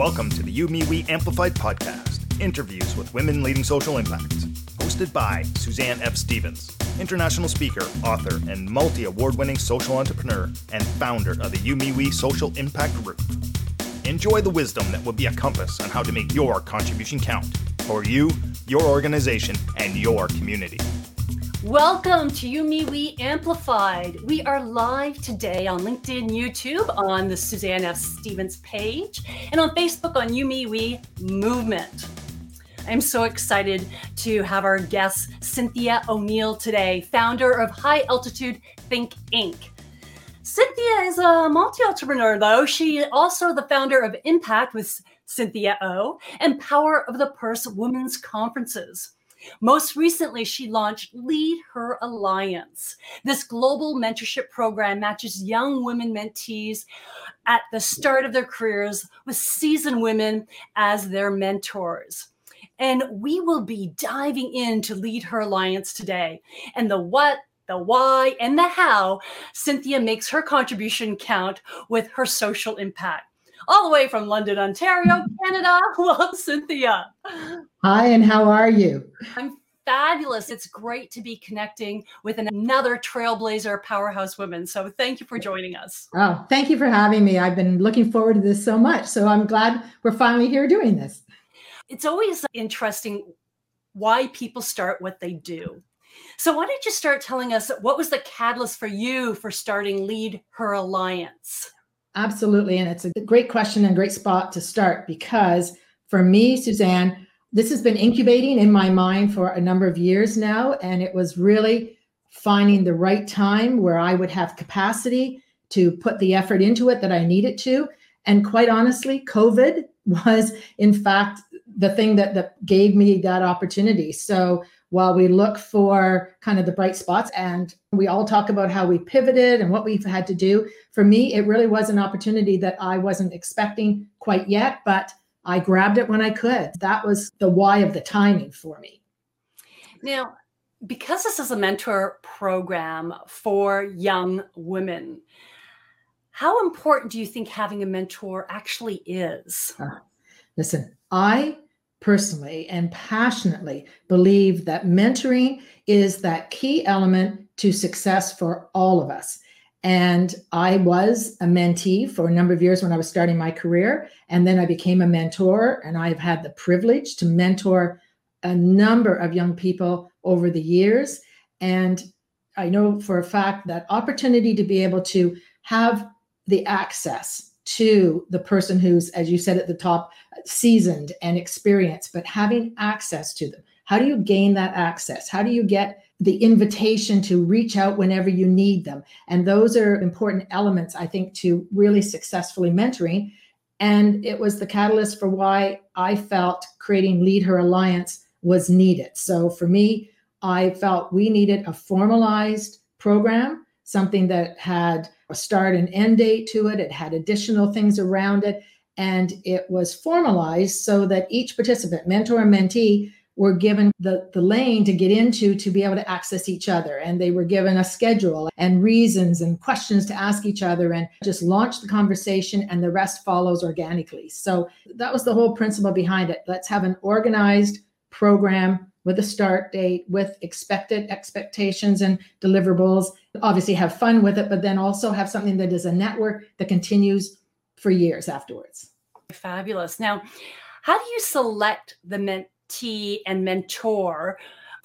Welcome to the You Me We Amplified podcast, interviews with women leading social impact. Hosted by Suzanne F. Stevens, international speaker, author, and multi award winning social entrepreneur and founder of the You Me We Social Impact Group. Enjoy the wisdom that will be a compass on how to make your contribution count for you, your organization, and your community. Welcome to You Me We Amplified. We are live today on LinkedIn, YouTube, on the Suzanne F. Stevens page, and on Facebook on You Me We Movement. I'm so excited to have our guest, Cynthia O'Neill, today, founder of High Altitude Think Inc. Cynthia is a multi entrepreneur, though. She also the founder of Impact with Cynthia O and Power of the Purse Women's Conferences. Most recently, she launched Lead Her Alliance. This global mentorship program matches young women mentees at the start of their careers with seasoned women as their mentors. And we will be diving into Lead Her Alliance today and the what, the why, and the how Cynthia makes her contribution count with her social impact all the way from London, Ontario, Canada. Welcome, Cynthia. Hi, and how are you? I'm fabulous. It's great to be connecting with another trailblazer powerhouse woman. So thank you for joining us. Oh, thank you for having me. I've been looking forward to this so much. So I'm glad we're finally here doing this. It's always interesting why people start what they do. So why don't you start telling us what was the catalyst for you for starting Lead Her Alliance? Absolutely. And it's a great question and great spot to start because for me, Suzanne, this has been incubating in my mind for a number of years now. And it was really finding the right time where I would have capacity to put the effort into it that I needed to. And quite honestly, COVID was, in fact, the thing that, that gave me that opportunity. So while we look for kind of the bright spots and we all talk about how we pivoted and what we've had to do, for me, it really was an opportunity that I wasn't expecting quite yet, but I grabbed it when I could. That was the why of the timing for me. Now, because this is a mentor program for young women, how important do you think having a mentor actually is? Uh, listen, I personally and passionately believe that mentoring is that key element to success for all of us. And I was a mentee for a number of years when I was starting my career. And then I became a mentor, and I've had the privilege to mentor a number of young people over the years. And I know for a fact that opportunity to be able to have the access to the person who's, as you said at the top, seasoned and experienced, but having access to them. How do you gain that access? How do you get the invitation to reach out whenever you need them? And those are important elements, I think, to really successfully mentoring. And it was the catalyst for why I felt creating Lead Her Alliance was needed. So for me, I felt we needed a formalized program, something that had a start and end date to it. It had additional things around it. And it was formalized so that each participant, mentor and mentee, were given the, the lane to get into to be able to access each other. And they were given a schedule and reasons and questions to ask each other and just launch the conversation, and the rest follows organically. So that was the whole principle behind it. Let's have an organized program with a start date, with expected expectations and deliverables. Obviously, have fun with it, but then also have something that is a network that continues for years afterwards. Fabulous. Now, how do you select the mentee and mentor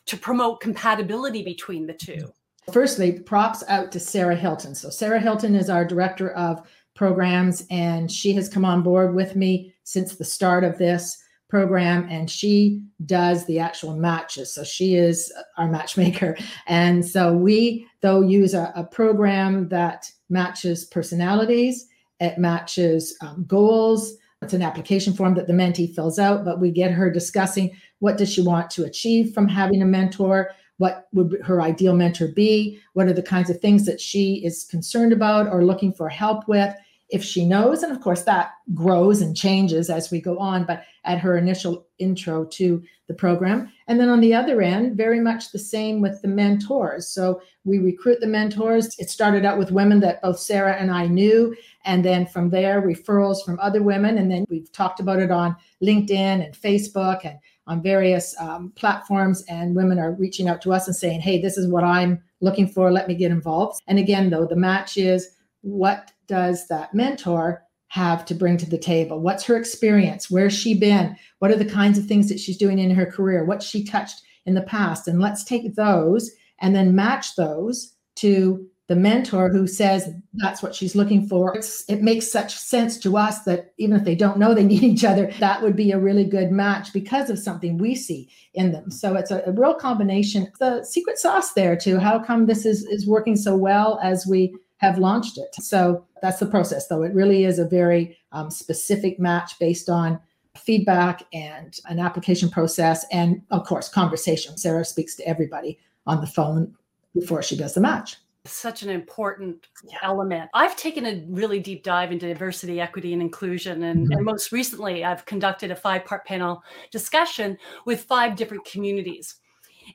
to promote compatibility between the two? Firstly, props out to Sarah Hilton. So, Sarah Hilton is our director of programs, and she has come on board with me since the start of this program and she does the actual matches. So she is our matchmaker. And so we, though, use a, a program that matches personalities, it matches um, goals. It's an application form that the mentee fills out, but we get her discussing what does she want to achieve from having a mentor? What would her ideal mentor be? What are the kinds of things that she is concerned about or looking for help with? If she knows. And of course, that grows and changes as we go on, but at her initial intro to the program. And then on the other end, very much the same with the mentors. So we recruit the mentors. It started out with women that both Sarah and I knew. And then from there, referrals from other women. And then we've talked about it on LinkedIn and Facebook and on various um, platforms. And women are reaching out to us and saying, hey, this is what I'm looking for. Let me get involved. And again, though, the match is what does that mentor have to bring to the table? What's her experience? Where's she been? What are the kinds of things that she's doing in her career? What she touched in the past? And let's take those and then match those to the mentor who says that's what she's looking for. It's, it makes such sense to us that even if they don't know they need each other, that would be a really good match because of something we see in them. So it's a, a real combination. The secret sauce there too. How come this is is working so well as we have launched it. So that's the process, though. It really is a very um, specific match based on feedback and an application process, and of course, conversation. Sarah speaks to everybody on the phone before she does the match. Such an important yeah. element. I've taken a really deep dive into diversity, equity, and inclusion. And, mm-hmm. and most recently, I've conducted a five part panel discussion with five different communities.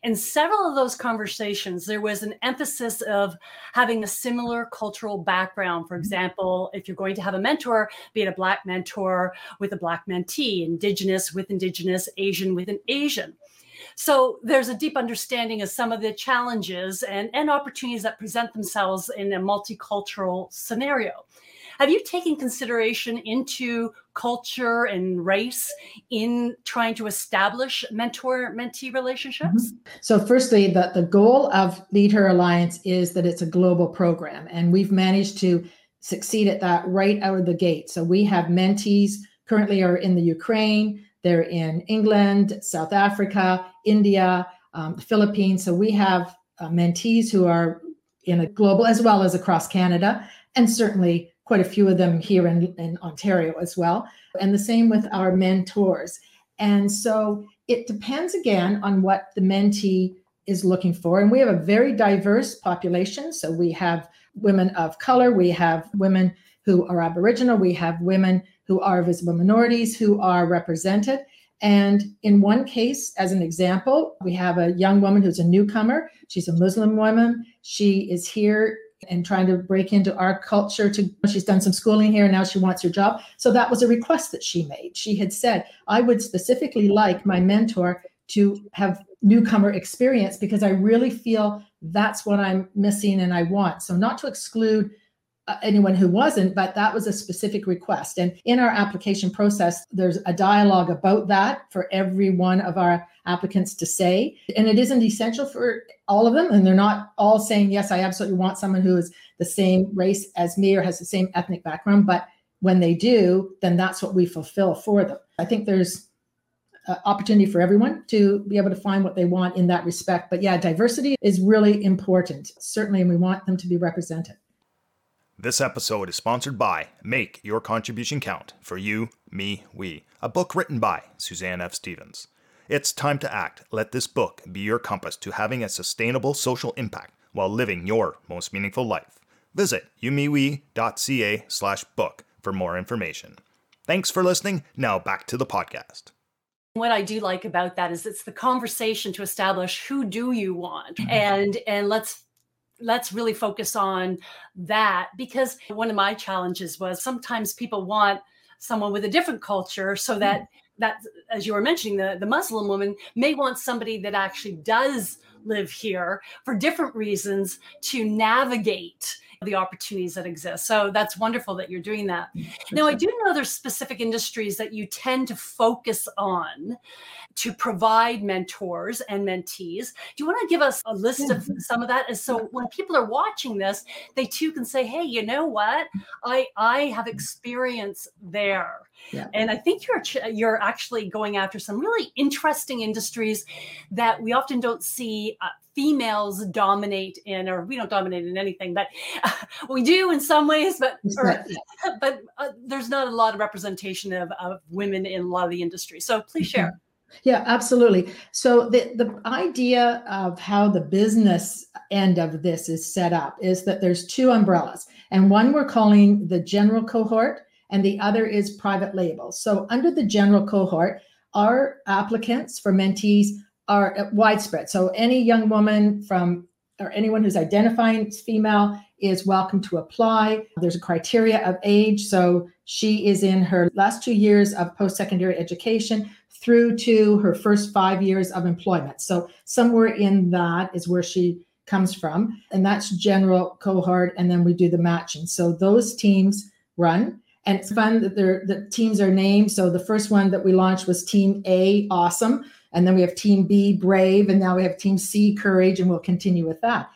In several of those conversations, there was an emphasis of having a similar cultural background. For mm-hmm. example, if you're going to have a mentor, be it a Black mentor with a Black mentee, Indigenous with Indigenous, Asian with an Asian. So there's a deep understanding of some of the challenges and, and opportunities that present themselves in a multicultural scenario. Have you taken consideration into culture and race in trying to establish mentor mentee relationships? Mm-hmm. So, firstly, the, the goal of Lead Her Alliance is that it's a global program, and we've managed to succeed at that right out of the gate. So, we have mentees currently are in the Ukraine, they're in England, South Africa, India, um, the Philippines. So, we have uh, mentees who are in a global as well as across Canada, and certainly quite a few of them here in, in Ontario as well. And the same with our mentors. And so it depends again on what the mentee is looking for. And we have a very diverse population. So we have women of color, we have women who are Aboriginal, we have women who are visible minorities who are represented. And in one case, as an example, we have a young woman who's a newcomer. She's a Muslim woman. She is here and trying to break into our culture to she's done some schooling here and now she wants her job. So that was a request that she made. She had said i would specifically like my mentor to have newcomer experience because i really feel that's what i'm missing and i want. So not to exclude Uh, anyone who wasn't, but that was a specific request. And in our application process, there's a dialogue about that for every one of our applicants to say. And it isn't essential for all of them. And they're not all saying, yes, I absolutely want someone who is the same race as me or has the same ethnic background. But when they do, then that's what we fulfill for them. I think there's opportunity for everyone to be able to find what they want in that respect. But yeah, diversity is really important, certainly, and we want them to be represented. This episode is sponsored by Make Your Contribution Count for You, Me, We, a book written by Suzanne F. Stevens. It's time to act. Let this book be your compass to having a sustainable social impact while living your most meaningful life. Visit youmewe.ca slash book for more information. Thanks for listening. Now back to the podcast. What I do like about that is it's the conversation to establish who do you want and and let's let's really focus on that because one of my challenges was sometimes people want someone with a different culture so that mm. that as you were mentioning the, the muslim woman may want somebody that actually does live here for different reasons to navigate the opportunities that exist. So that's wonderful that you're doing that. Now, I do know there's specific industries that you tend to focus on to provide mentors and mentees. Do you want to give us a list of some of that? And so when people are watching this, they too can say, "Hey, you know what? I I have mm. experience there." Yeah. And I think you're you're actually going after some really interesting industries that we often don't see uh, females dominate in, or we don't dominate in anything, but uh, we do in some ways. But or, but uh, there's not a lot of representation of, of women in a lot of the industry. So please share. Yeah, absolutely. So the the idea of how the business end of this is set up is that there's two umbrellas, and one we're calling the general cohort, and the other is private label. So under the general cohort, our applicants for mentees are widespread. So any young woman from or anyone who's identifying as female is welcome to apply. There's a criteria of age. So she is in her last two years of post secondary education through to her first five years of employment. So somewhere in that is where she comes from. And that's general cohort. And then we do the matching. So those teams run. And it's fun that they're, the teams are named. So the first one that we launched was Team A, awesome. And then we have Team B, brave. And now we have Team C, courage. And we'll continue with that.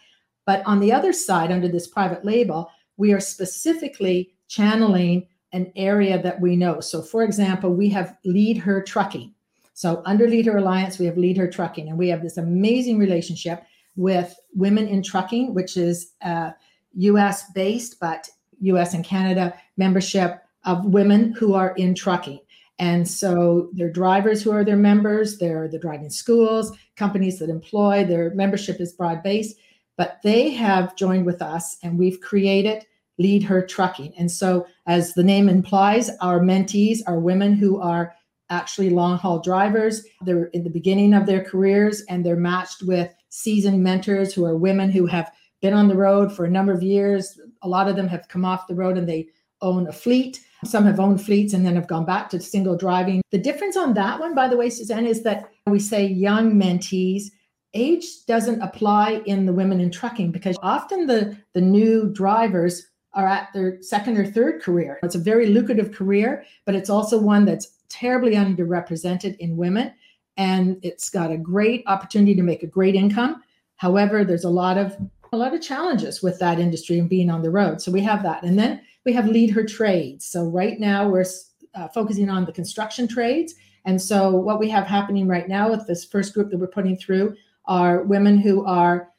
But on the other side, under this private label, we are specifically channeling an area that we know. So, for example, we have Lead Her Trucking. So, under Lead Her Alliance, we have Lead Her Trucking, and we have this amazing relationship with Women in Trucking, which is uh, US based, but US and Canada membership of women who are in trucking. And so they're drivers who are their members, they're the driving schools, companies that employ, their membership is broad based, but they have joined with us and we've created Lead Her Trucking. And so, as the name implies, our mentees are women who are actually long haul drivers. They're in the beginning of their careers and they're matched with seasoned mentors who are women who have been on the road for a number of years. A lot of them have come off the road and they own a fleet. Some have owned fleets and then have gone back to single driving. The difference on that one, by the way, Suzanne, is that we say young mentees. Age doesn't apply in the women in trucking because often the, the new drivers are at their second or third career. It's a very lucrative career, but it's also one that's terribly underrepresented in women. And it's got a great opportunity to make a great income. However, there's a lot of a lot of challenges with that industry and being on the road. So we have that. And then we have lead her trades. So right now we're uh, focusing on the construction trades. And so what we have happening right now with this first group that we're putting through are women who are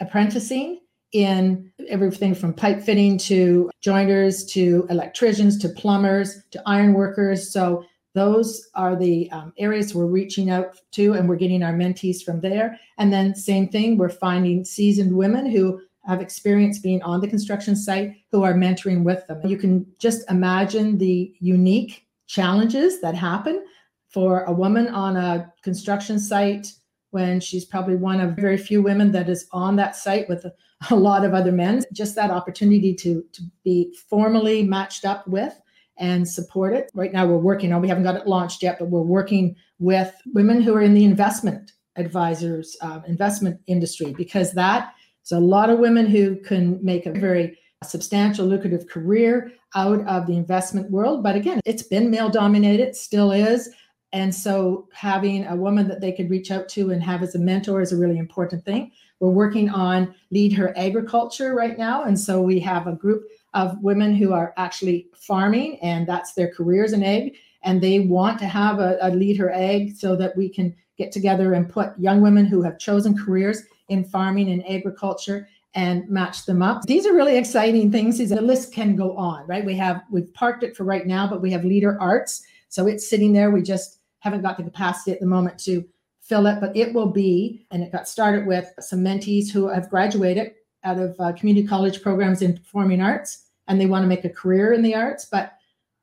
apprenticing in everything from pipe fitting to joiners to electricians to plumbers to iron workers. So those are the um, areas we're reaching out to and we're getting our mentees from there. And then same thing, we're finding seasoned women who have experience being on the construction site who are mentoring with them. You can just imagine the unique challenges that happen for a woman on a construction site when she's probably one of very few women that is on that site with a, a lot of other men. Just that opportunity to, to be formally matched up with and support it. Right now, we're working on, we haven't got it launched yet, but we're working with women who are in the investment advisors, uh, investment industry, because that is a lot of women who can make a very substantial, lucrative career out of the investment world. But again, it's been male dominated, still is. And so having a woman that they could reach out to and have as a mentor is a really important thing. We're working on Lead Her Agriculture right now. And so we have a group of women who are actually farming and that's their careers in ag. And they want to have a, a Lead Her Ag so that we can get together and put young women who have chosen careers in farming and agriculture and match them up. These are really exciting things. The list can go on, right? We have we've parked it for right now, but we have Lead Her Arts. So it's sitting there. We just haven't got the capacity at the moment to fill it, but it will be. And it got started with some mentees who have graduated out of uh, community college programs in performing arts and they want to make a career in the arts. But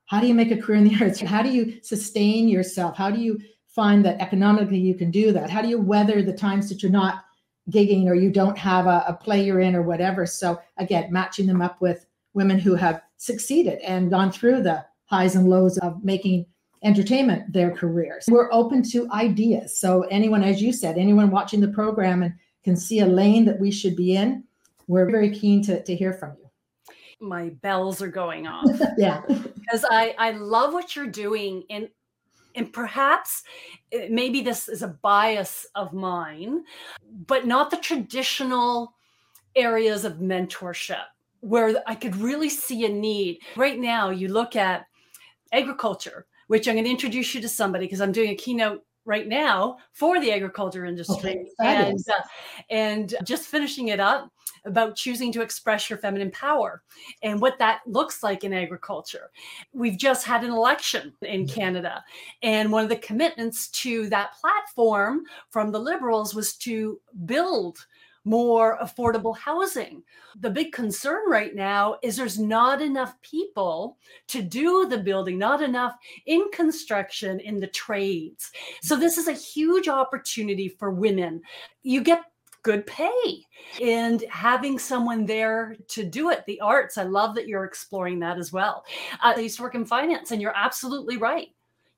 how do you make a career in the arts? How do you sustain yourself? How do you find that economically you can do that? How do you weather the times that you're not gigging or you don't have a, a play you're in or whatever? So, again, matching them up with women who have succeeded and gone through the highs and lows of making entertainment their careers. We're open to ideas. So anyone, as you said, anyone watching the program and can see a lane that we should be in, we're very keen to, to hear from you. My bells are going off. yeah. Because I, I love what you're doing and and perhaps eh, maybe this is a bias of mine, but not the traditional areas of mentorship where I could really see a need. Right now, you look at agriculture which I'm going to introduce you to somebody because I'm doing a keynote right now for the agriculture industry Okay, and uh, and just finishing it up about choosing to express your feminine power and what that looks like in agriculture. We've just had an election in Canada, and one of the commitments to that platform from the Liberals was to build more affordable housing. The big concern right now is there's not enough people to do the building, not enough in construction, in the trades. So, this is a huge opportunity for women. You get good pay and having someone there to do it the arts i love that you're exploring that as well uh, i used to work in finance and you're absolutely right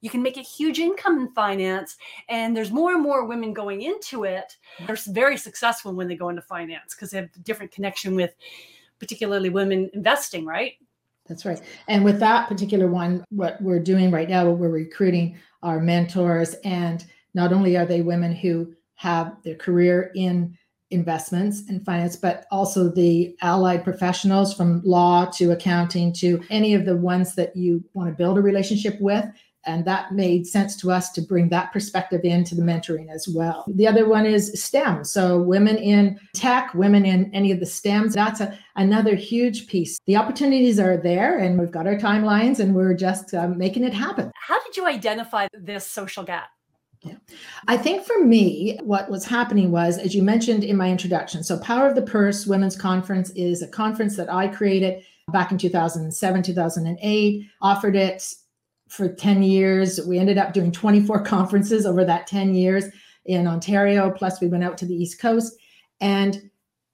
you can make a huge income in finance and there's more and more women going into it they're very successful when they go into finance because they have a different connection with particularly women investing right That's right. And with that particular one, what we're doing right now, we're recruiting our mentors. And not only are they women who have their career in investments and finance, but also the allied professionals from law to accounting to any of the ones that you want to build a relationship with. And that made sense to us to bring that perspective into the mentoring as well. The other one is STEM. So, women in tech, women in any of the STEMs, that's a, another huge piece. The opportunities are there, and we've got our timelines, and we're just uh, making it happen. how did you identify this social gap I think for me, what was happening was, as you mentioned in my introduction, so Power of the Purse Women's Conference is a conference that I created back in 2007, 2008, offered it for 10 years. We ended up doing 24 conferences over that 10 years in Ontario, plus we went out to the East Coast. And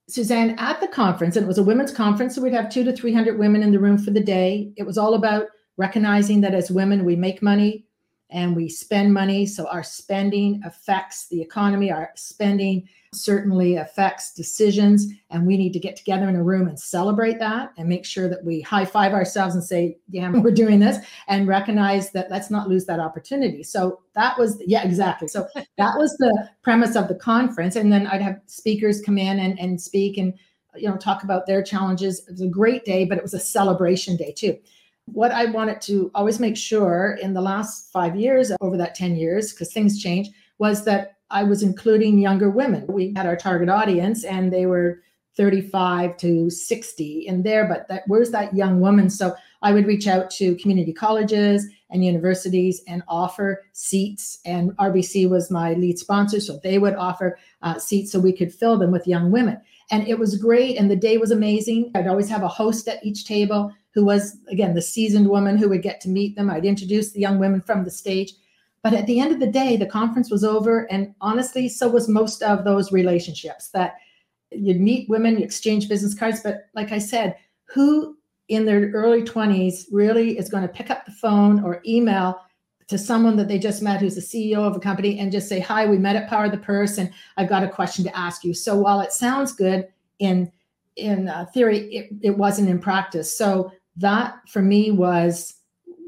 Suzanne, at the conference, and it was a women's conference, so we'd have two to 300 women in the room for the day. It was all about recognizing that as women, we make money, and we spend money. So our spending affects the economy. Our spending certainly affects decisions. And we need to get together in a room and celebrate that and make sure that we high five ourselves and say, damn, we're doing this and recognize that let's not lose that opportunity. So that was, yeah, exactly. So that was the premise of the conference. And then I'd have speakers come in and, and speak and, you know, talk about their challenges. It was a great day, but it was a celebration day too what I wanted to always make sure in the last five years, over that 10 years, because things change, was that I was including younger women. We had our target audience and they were 35 to 60 in there, but that where's that young woman? So I would reach out to community colleges and universities and offer seats. And RBC was my lead sponsor, so they would offer uh, seats so we could fill them with young women. And it was great, and the day was amazing. I'd always have a host at each table who was, again, the seasoned woman who would get to meet them. I'd introduce the young women from the stage. But at the end of the day, the conference was over. And honestly, so was most of those relationships that you'd meet women, you exchange business cards. But like I said, who in their early 20s really is going to pick up the phone or email to someone that they just met who's the CEO of a company and just say, Hi, we met at Power of the Purse and I've got a question to ask you. So while it sounds good in in uh, theory, it, it wasn't in practice. So that for me was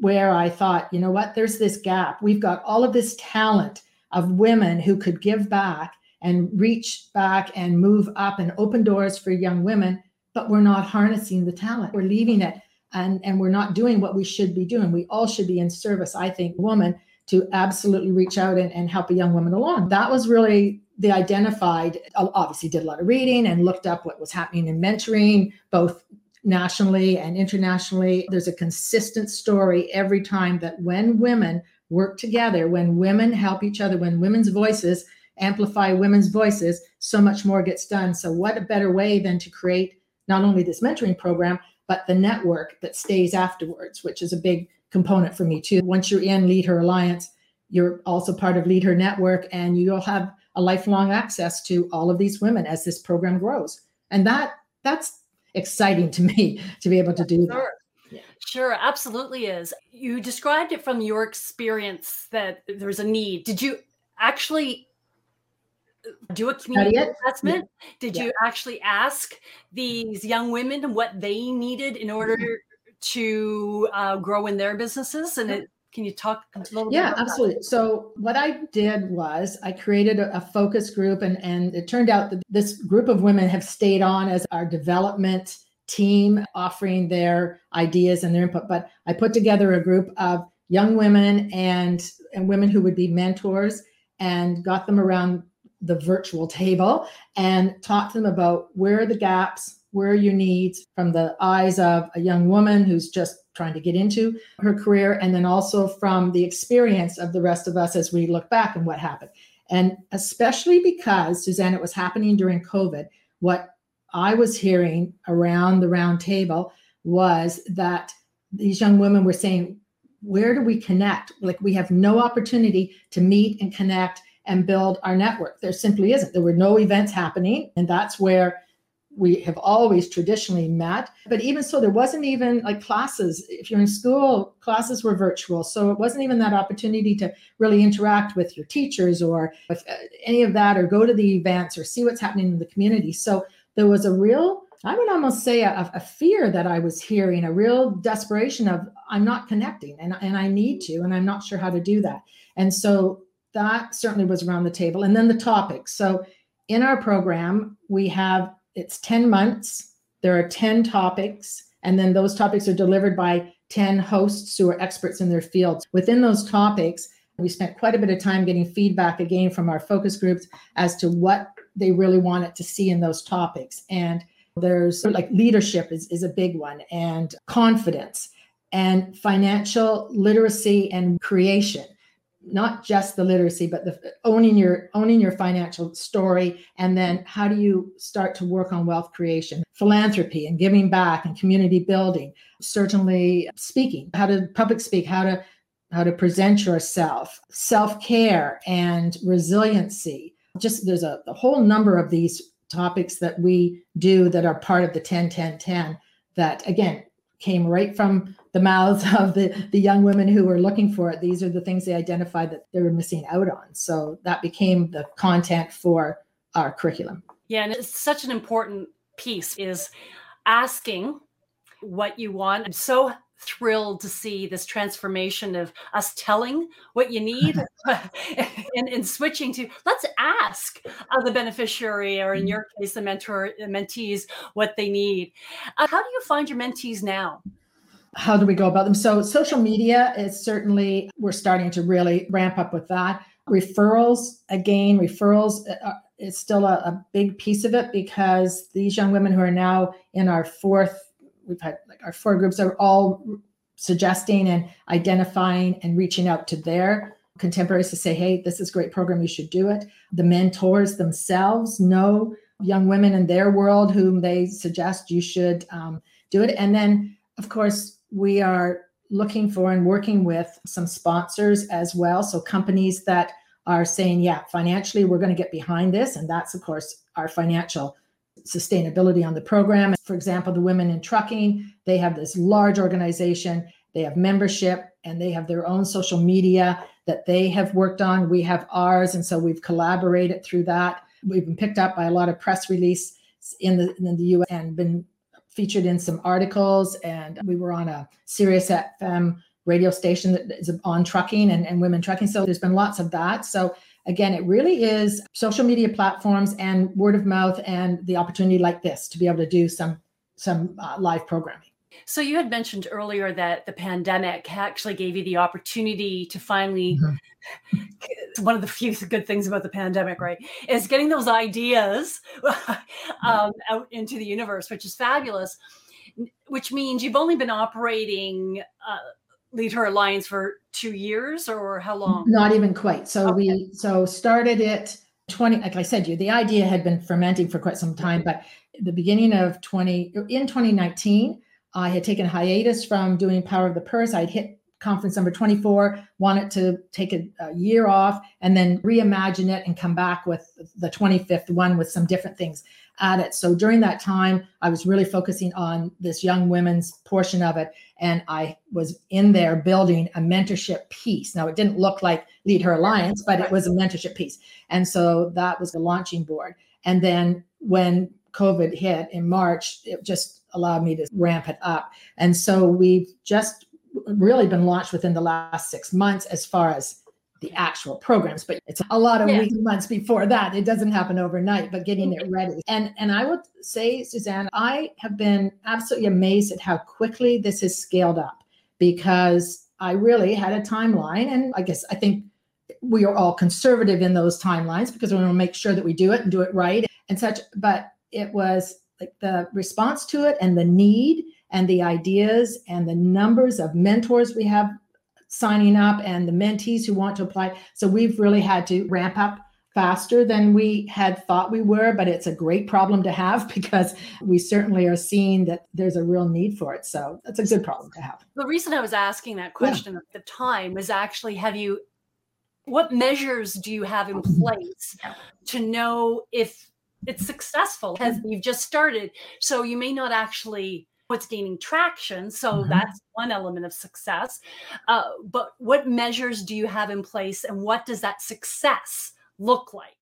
where I thought, you know what, there's this gap. We've got all of this talent of women who could give back and reach back and move up and open doors for young women, but we're not harnessing the talent. We're leaving it and, and we're not doing what we should be doing. We all should be in service, I think, woman to absolutely reach out and, and help a young woman along. That was really the identified, obviously did a lot of reading and looked up what was happening in mentoring, both nationally and internationally. There's a consistent story every time that when women work together, when women help each other, when women's voices amplify women's voices, so much more gets done. So, what a better way than to create not only this mentoring program, but the network that stays afterwards, which is a big component for me too. Once you're in Lead Her Alliance, you're also part of Lead Her Network, and you'll have a lifelong access to all of these women as this program grows. And that that's exciting to me to be able to do sure. that. Sure, absolutely is. You described it from your experience that there's a need. Did you actually do a community assessment? Yeah. Did yeah. you actually ask these young women what they needed in order to uh, grow in their businesses? And it can you talk a little yeah, absolutely. That? So what I did was I created a, a, focus group and, and it turned out that this group of women have stayed on as our development team offering their ideas and their input. But I put together a group of young women and, and women who would be mentors. and got them around the virtual table and talked to them about where are the gaps, where are your needs from the eyes of a young woman who's just trying to get into her career, and then also from the experience of the rest of us as we look back and what happened. And especially because, Suzanne, it was happening during COVID, what I was hearing around the round table was that these young women were saying, Where do we connect? Like, we have no opportunity to meet and connect and build our network. There simply isn't. There were no events happening. And that's where we have always traditionally met. But even so, there wasn't even like classes. If you're in school, classes were virtual. So it wasn't even that opportunity to really interact with your teachers or uh, any of that, or go to the events or see what's happening in the community. So there was a real, I would almost say, a, a fear that I was hearing, a real desperation of, I'm not connecting and, and I need to, and I'm not sure how to do that. And so that certainly was around the table. And then the topics. So in our program, we have it's 10 months. There are 10 topics, and then those topics are delivered by 10 hosts who are experts in their fields. Within those topics, we spent quite a bit of time getting feedback again from our focus groups as to what they really wanted to see in those topics. And there's like leadership is, is a big one, and confidence, and financial literacy and creation not just the literacy but the owning your owning your financial story. And then how do you start to work on wealth creation? Philanthropy and giving back and community building. Certainly speaking how to public speak how to how to present yourself. Self-care and resiliency. Just there's a, a whole number of these topics that we do that are part of the 10 10 10 that again came right from the mouths of the, the young women who were looking for it. These are the things they identified that they were missing out on. So that became the content for our curriculum. Yeah, and it's such an important piece is asking what you want. I'm so thrilled to see this transformation of us telling what you need and, and switching to let's ask uh, the beneficiary or in mm-hmm. your case the mentor the mentees what they need uh, how do you find your mentees now how do we go about them? So social media is certainly we're starting to really ramp up with that. Referrals, again, referrals uh, is still a, a big piece of it because these young women who are now in our fourth, we've had like our four groups are all suggesting and identifying and reaching out to their contemporaries to say, hey, this is great program, you should do it. The mentors themselves know young women in their world whom they suggest you should um, do it. And then, of course, we are looking for and working with some sponsors as well. So companies that are saying, yeah, financially, we're going to get behind this. And that's, of course, our financial sustainability on the program. For example, the Women in Trucking, they have this large organization, they have membership, and they have their own social media that they have worked on. We have ours. And so we've collaborated through that. We've been picked up by a lot of press release in the in the US and been featured in some articles, and we were on a SiriusXM radio station that is on trucking and, and women trucking. So there's been lots of that. So again, it really is social media platforms and word of mouth and the opportunity like this to be able to do some some uh, live programming. So you had mentioned earlier that the pandemic actually gave you the opportunity to finally mm-hmm. one of the few good things about the pandemic, right? Is getting those ideas um, out into the universe, which is fabulous. Which means you've only been operating uh, Lead Her Alliance for two years, or how long? Not even quite. So okay. we so started it 20 like i said you the idea had been fermenting for quite some time but the beginning of 20 in 2019 I had taken a hiatus from doing Power of the Purse. I'd hit conference number 24, wanted to take a, a, year off and then reimagine it and come back with the 25th one with some different things at it. So during that time, I was really focusing on this young women's portion of it. And I was in there building a mentorship piece. Now, it didn't look like Lead Her Alliance, but it was a mentorship piece. And so that was the launching board. And then when COVID hit in March, it just allowed me to ramp it up. And so we've just really been launched within the last six months as far as the actual programs but it's a lot of yeah. weeks months before that it doesn't happen overnight but getting it ready and and i would say suzanne i have been absolutely amazed at how quickly this has scaled up because i really had a timeline and i guess i think we are all conservative in those timelines because we want to make sure that we do it and do it right and such. But it was like the response to it and the need and the ideas and the numbers of mentors we have signing up and the mentees who want to apply. So we've really had to ramp up faster than we had thought we were, but it's a great problem to have because we certainly are seeing that there's a real need for it. So that's a good problem to have. The reason I was asking that question yeah. at the time was actually have you, what measures do you have in mm-hmm. place to know if it's successful? Because you've just started. So you may not actually what's gaining traction. So mm-hmm. that's one element of success. Uh, but what measures do you have in place and what does that success look like?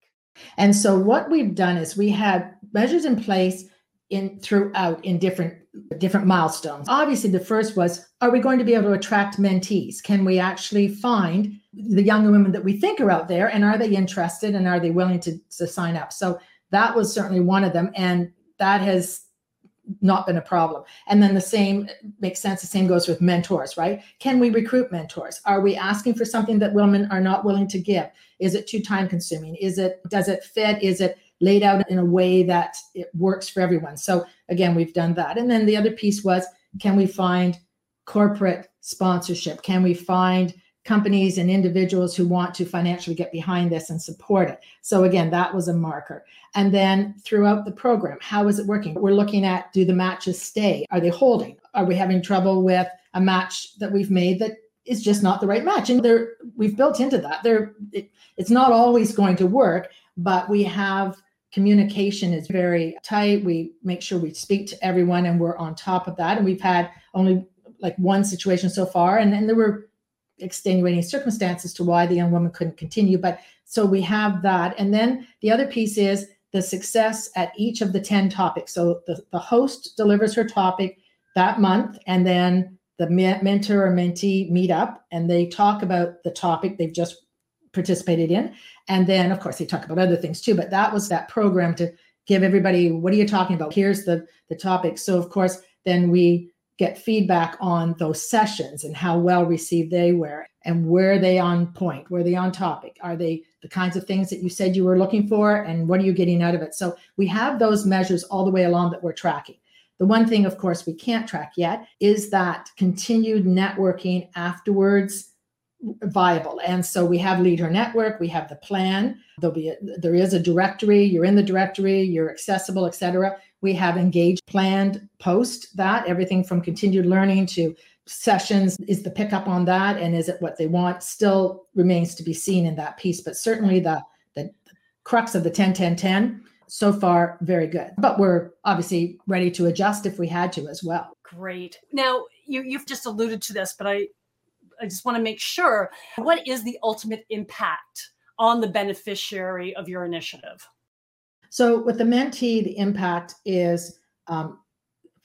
And so what we've done is we had measures in place in throughout in different different milestones. Obviously the first was are we going to be able to attract mentees? Can we actually find the younger women that we think are out there and are they interested and are they willing to, to sign up? So that was certainly one of them and that has not been a problem. And then the same makes sense. The same goes with mentors, right? Can we recruit mentors? Are we asking for something that women are not willing to give? Is it too time consuming? Is it, does it fit? Is it laid out in a way that it works for everyone? So again, we've done that. And then the other piece was, can we find corporate sponsorship? Can we find companies and individuals who want to financially get behind this and support it. So again, that was a marker. And then throughout the program, how is it working? We're looking at do the matches stay? Are they holding? Are we having trouble with a match that we've made that is just not the right match? And there we've built into that. There it, it's not always going to work, but we have communication is very tight. We make sure we speak to everyone and we're on top of that. And we've had only like one situation so far. And, and there were extenuating circumstances to why the young woman couldn't continue. But so we have that. And then the other piece is the success at each of the 10 topics. So the, the host delivers her topic that month, and then the mentor or mentee meet up and they talk about the topic they've just participated in. And then, of course, they talk about other things too. But that was that program to give everybody what are you talking about? Here's the, the topic. So, of course, then we get feedback on those sessions and how well received they were and were they on point were they on topic. Are they the kinds of things that you said you were looking for and what are you getting out of it? So we have those measures all the way along that we're tracking. The one thing of course we can't track yet is that continued networking afterwards viable. And so we have Lead Her Network we have the plan. There'll be a, there is a directory you're in the directory you're accessible etc we have engaged planned post that. Everything from continued learning to sessions is the pickup on that and is it what they want still remains to be seen in that piece. But certainly the the crux of the 10 10 10 so far very good. But we're obviously ready to adjust if we had to as well. Great. Now you, you've just alluded to this but i i just want to make sure. What is the ultimate impact on the beneficiary of your initiative so with the mentee, the impact is um,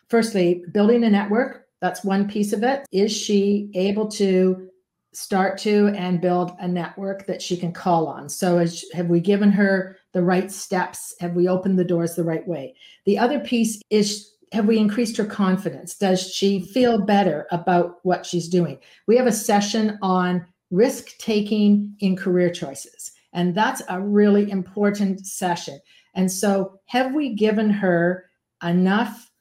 firstly building a network. That's one piece of it. Is she able to start to and build a network that she can call on? So as, have we given her the right steps? Have we opened the doors the right way? The other piece is have we increased her confidence? Does she feel better about what she's doing? We have a session on risk taking in career choices. And that's a really important session and so, have we given her enough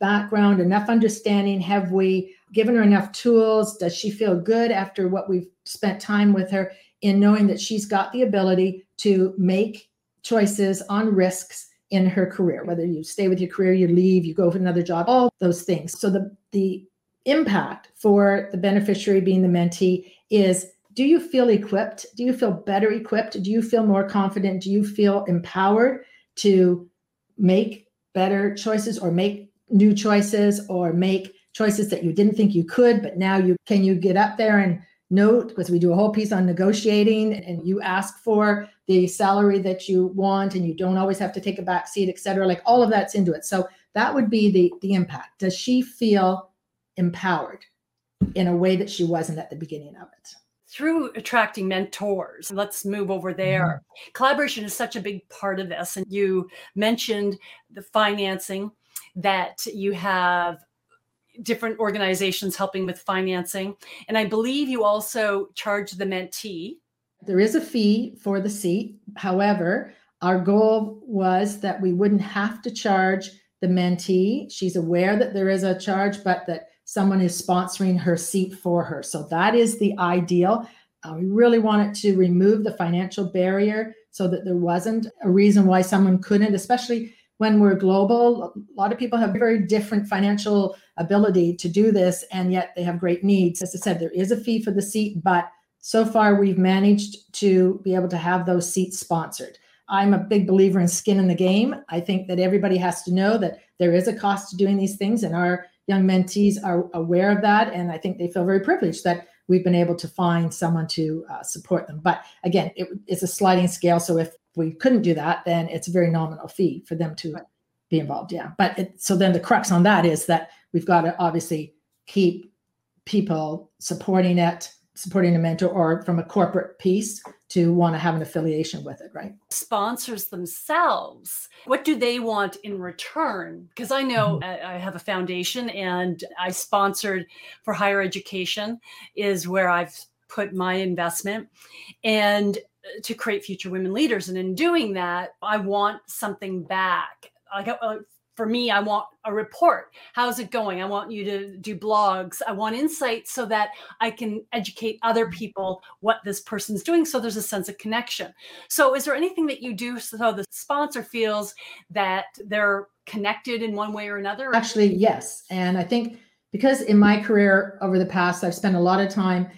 background, enough understanding? Have we given her enough tools? Does she feel good after what we've spent time with her in knowing that she's got the ability to make choices on risks in her career, whether you stay with your career, you leave, you go for another job, all those things. So the the impact for the beneficiary being the mentee is do you feel equipped? Do you feel better equipped? Do you feel more confident? Do you feel empowered to make better choices or make new choices or make choices that you didn't think you could but now you can you get up there and note because we do a whole piece on negotiating and you ask for the salary that you want and you don't always have to take a back seat et cetera like all of that's into it. So that would be the the impact. Does she feel empowered in a way that she wasn't at the beginning of it through attracting mentors. Let's move over there. Mm-hmm. Collaboration is such a big part of this. And you mentioned the financing, that you have different organizations helping with financing. And I believe you also charge the mentee There is a fee for the seat. However, our goal was that we wouldn't have to charge the mentee. She's aware that there is a charge, but that someone is sponsoring her seat for her. So that is the ideal. Uh, we really wanted to remove the financial barrier so that there wasn't a reason why someone couldn't, especially when we're global. A lot of people have very different financial ability to do this, and yet they have great needs. As I said, there is a fee for the seat, but so far we've managed to be able to have those seats sponsored. I'm a big believer in skin in the game. I think that everybody has to know that there is a cost to doing these things, and our young mentees are aware of that. And I think they feel very privileged that we've been able to find someone to uh, support them. But again, it, it's a sliding scale. So if we couldn't do that, then it's a very nominal fee for them to be involved. Yeah. But it, so then the crux on that is that we've got to obviously keep people supporting it supporting a mentor or from a corporate piece to want to have an affiliation with it, right? Sponsors themselves, what do they want in return? Because I know mm-hmm. I have a foundation and I sponsored for higher education, is where I've put my investment and uh, to create future women leaders. And in doing that, I want something back. Like uh, for me, I want a report. How's it going? I want you to do blogs. I want insights so that I can educate other mm-hmm. people what this person's doing. So there's a sense of connection. So, is there anything that you do so the sponsor feels that they're connected in one way or another? Actually, yes. And I think because in my career over the past, I've spent a lot of time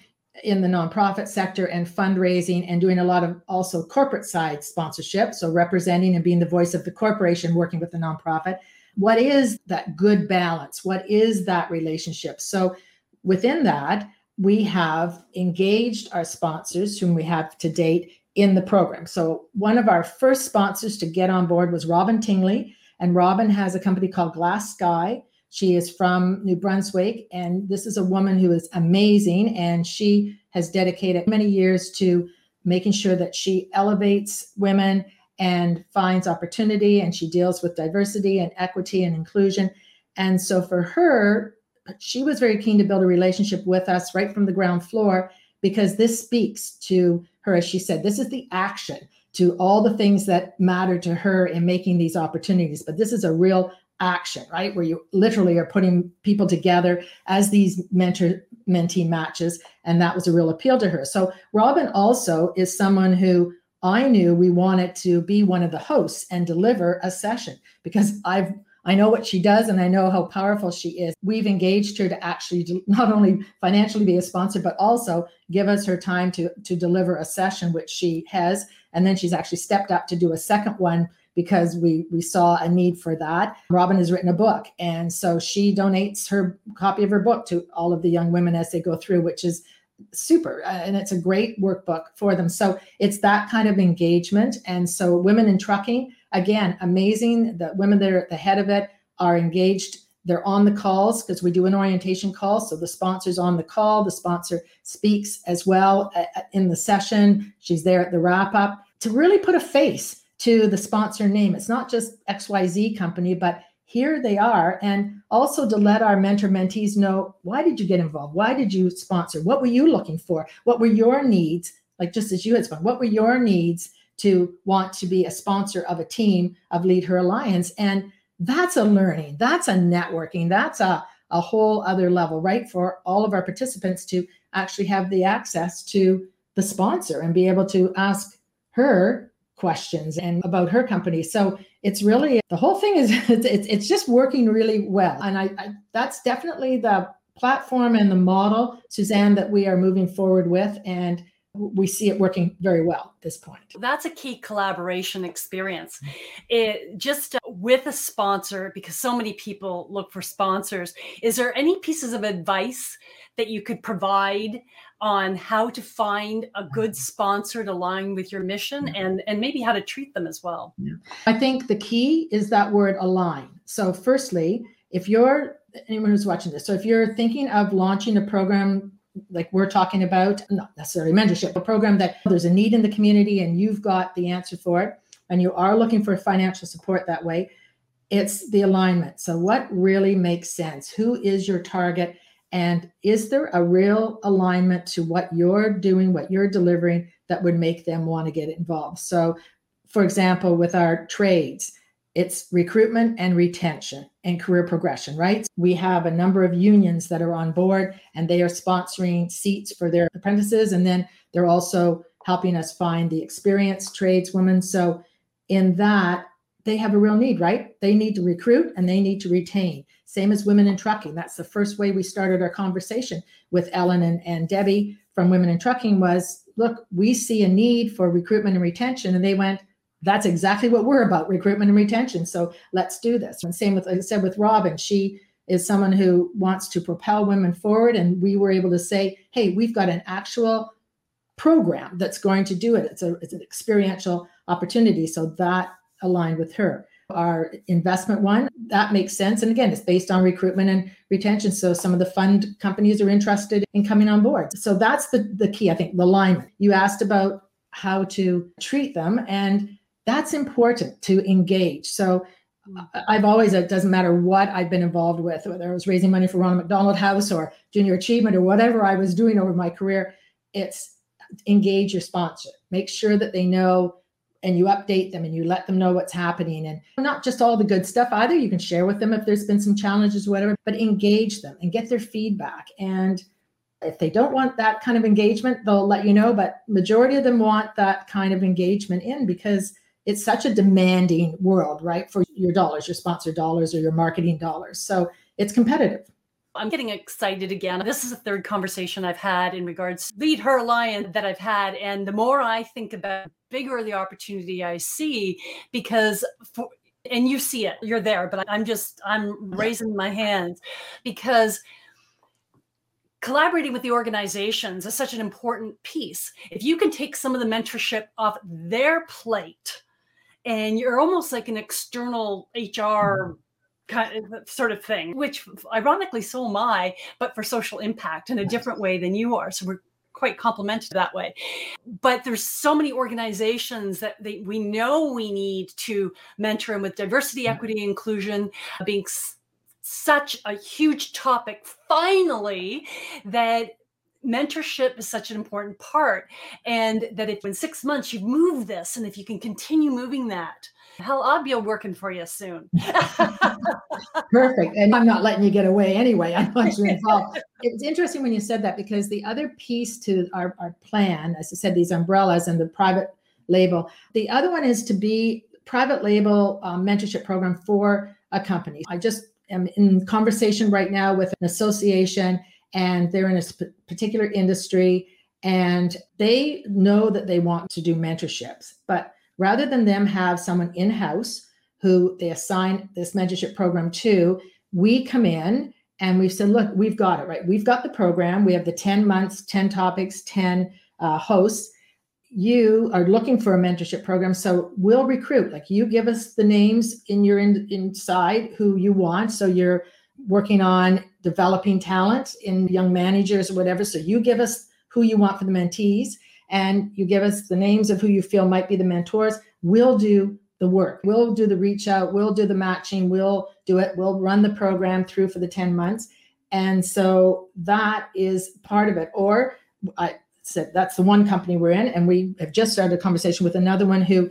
in the nonprofit sector and fundraising and doing a lot of also corporate side sponsorship. So representing and being the voice of the corporation, working with the nonprofit. What is that good balance? What is that relationship? So within that, we have engaged our sponsors, whom we have to date in the program. So one of our first sponsors to get on board was Robin Tingley. And Robin has a company called Glass Sky she is from New Brunswick, and this is a woman who is amazing. And she has dedicated many years to making sure that she elevates women and finds opportunity, and she deals with diversity and equity and inclusion. And so for her, she was very keen to build a relationship with us right from the ground floor because this speaks to her, as she said, this is the action to all the things that matter to her in making these opportunities. But this is a real action, right? Where you literally are putting people together as these mentor mentee matches. And that was a real appeal to her. So Robin also is someone who I knew we wanted to be one of the hosts and deliver a session because I've I know what she does and I know how powerful she is. We've engaged her to actually not only financially be a sponsor, but also give us her time to, to deliver a session, which she has. And then she's actually stepped up to do a second one because we we saw a need for that. Robin has written a book, and so she donates her copy of her book to all of the young women as they go through, which is super uh, and it's a great workbook for them. So it's that kind of engagement. And so women in trucking again amazing. The women that are at the head of it are engaged. They're on the calls because we do an orientation call so the sponsor's on the call. The sponsor speaks as well uh, uh, in the session. She's there at the wrap up to really put a face to the sponsor name. It's not just XYZ company, but here they are. And also to let our mentor mentees know why did you get involved? Why did you sponsor? What were you looking for? What were your needs? Like just as you had spoken, what were your needs to want to be a sponsor of a team of Lead Her Alliance? And that's a learning, that's a networking, that's a, a whole other level, right? For all of our participants to actually have the access to the sponsor and be able to ask her questions and about her company. So it's really the whole thing is it's, it's just working really well. And I, I that's definitely the platform and the model, Suzanne, that we are moving forward with. And we see it working very well at this point. That's a key collaboration experience. Mm-hmm. It just uh, with a sponsor, because so many people look for sponsors. Is there any pieces of advice that you could provide on how to find a mm-hmm. good sponsor to align with your mission mm-hmm. and and maybe how to treat them as well i think the key is that word align so firstly if you're anyone who's watching this so if you're thinking of launching a program like we're talking about not necessarily mentorship a program that there's a need in the community and you've got the answer for it and you are looking for financial support that way it's the alignment. So what really makes sense? Who is your target? And is there a real alignment to what you're doing, what you're delivering that would make them want to get involved? So, for example, with our trades, it's recruitment and retention and career progression, right? We have a number of unions that are on board and they are sponsoring seats for their apprentices. And then they're also helping us find the experienced tradeswomen. So, in that, they have a real need, right? They need to recruit and they need to retain. Same as women in trucking. That's the first way we started our conversation with Ellen and, and Debbie from Women in Trucking was look, we see a need for recruitment and retention. And they went, that's exactly what we're about recruitment and retention. So let's do this. And same with, like I said, with Robin, she is someone who wants to propel women forward. And we were able to say, hey, we've got an actual program that's going to do it. It's, a, it's an experiential opportunity. So that aligned with her. Our investment one, that makes sense. And again, it's based on recruitment and retention. So some of the fund companies are interested in coming on board. So that's the, the key, I think, the alignment. You asked about how to treat them. And that's important to engage. So mm. I've always, it doesn't matter what I've been involved with, whether I was raising money for Ronald McDonald House or Junior Achievement or whatever I was doing over my career, it's engage your sponsor. Make sure that they know and you update them and you let them know what's happening and not just all the good stuff either. You can share with them if there's been some challenges, whatever, but engage them and get their feedback. And if they don't want that kind of engagement, they'll let you know. But majority of them want that kind of engagement in because it's such a demanding world, right? For your dollars, your sponsor dollars or your marketing dollars. So it's competitive. I'm getting excited again. This is the third conversation I've had in regards to Lead Her Alliance that I've had. And the more I think about bigger the opportunity I see, because for and you see it, you're there, but I'm just I'm raising my hands because collaborating with the organizations is such an important piece. If you can take some of the mentorship off their plate, and you're almost like an external HR mm-hmm. kind of sort of thing, which ironically so am I, but for social impact in a different way than you are. So we're quite complementary that way. But there's so many organizations that they, we know we need to mentor and with diversity, mm-hmm. equity, inclusion being such a huge topic finally that mentorship is such an important part and that if in six months you've moved this and if you can continue moving that hell i'll be working for you soon. Perfect. And i'm not letting you get away anyway. I want you involved. It's interesting when you said that because the other piece to our, our plan as i said these umbrellas and the private label the other one is to be private label um, mentorship program for a company. I just am in conversation right now with an association and they're in a particular industry and they know that they want to do mentorships. But rather than them have someone in house who they assign this mentorship program to we come in and we've said look we've got it right? We've got the program. We have the 10 months 10 topics 10 uh, hosts. You are looking for a mentorship program so we'll recruit. Like you give us the names in your in, inside who you want so you're working on developing talent in young managers or whatever. So you give us who you want for the mentees and you give us the names of who you feel might be the mentors. We'll do the work. We'll do the reach out. We'll do the matching. We'll do it. We'll run the program through for the 10 months. And so that is part of it. Or I said that's the one company we're in. And we have just started a conversation with another one who